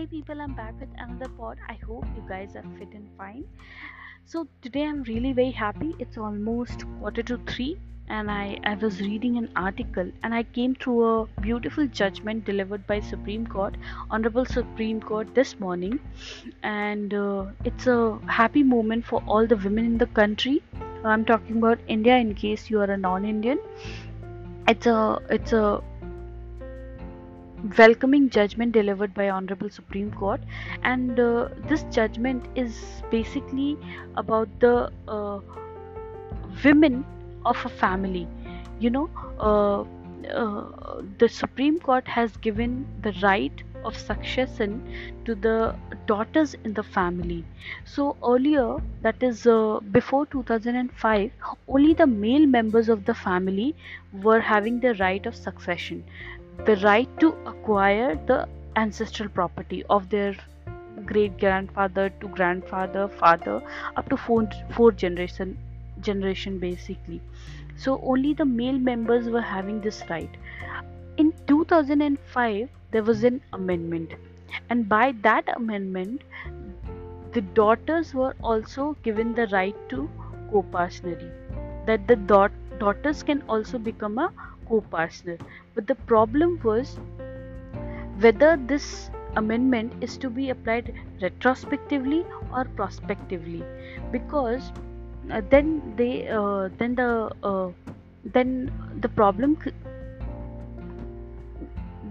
Hey people, I'm back with another pod. I hope you guys are fit and fine. So today I'm really very happy. It's almost quarter to three, and I, I was reading an article and I came through a beautiful judgment delivered by Supreme Court, Honorable Supreme Court this morning, and uh, it's a happy moment for all the women in the country. I'm talking about India in case you are a non-Indian. It's a it's a welcoming judgment delivered by honorable supreme court. And uh, this judgment is basically about the uh, women of a family. You know uh, uh the supreme court has given the right of succession to the daughters in the family. So earlier that is uh, before 2005 only the male members of the family were having the right of succession the right to acquire the ancestral property of their great grandfather to grandfather father up to four, four generation generation basically. So only the male members were having this right. In 2005 there was an amendment. And by that amendment the daughters were also given the right to coparcenary that the da- daughters can also become a co-partner but the problem was whether this amendment is to be applied retrospectively or prospectively. Because uh, then they uh, then the uh, then the problem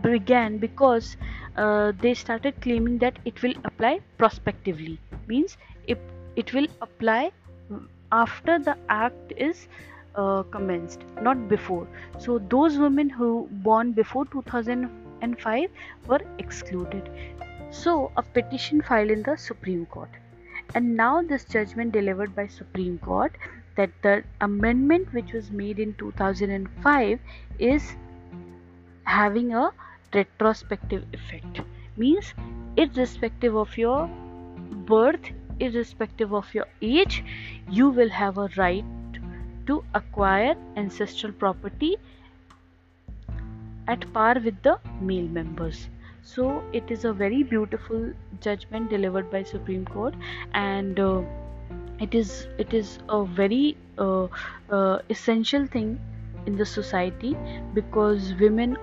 began because uh, they started claiming that it will apply prospectively. Means it it will apply after the act is uh, commenced not before. So those women who born before 2005 were excluded. So a petition filed in the supreme court. And now this judgment delivered by supreme court that the amendment which was made in 2005 is having a retrospective effect. Means irrespective of your birth irrespective of your age you will have a right to acquire ancestral property at par with the male members. So it is a very beautiful judgment delivered by supreme court and uh, it is it is a very uh, uh, essential thing in the society because women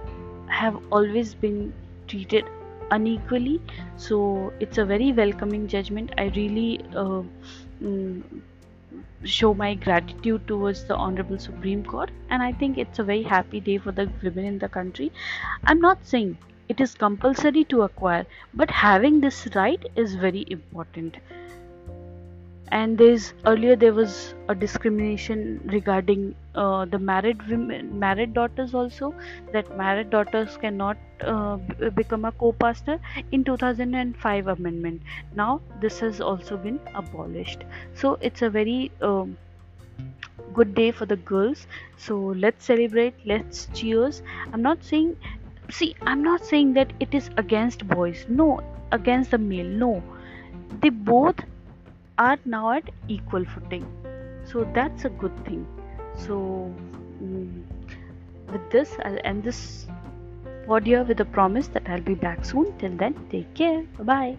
have always been treated unequally. So it's a very welcoming judgment. I really uh, mm, show my gratitude towards the honorable supreme court and i think it's a very happy day for the women in the country. I'm not saying it is compulsory to acquire but having this right is very important and there's earlier there was a discrimination regarding uh, the married women married daughters also that married daughters cannot uh, become a co-partner in 2005 amendment. Now this has also been abolished. So it's a very um, good day for the girls. So let's celebrate let's cheers. I'm not saying see i'm not saying that it is against boys. No against the male no. They both are now at equal footing. So that's a good thing. So mm, with this i'll end this audio with a promise that i'll be back soon. Till then take care. Bye bye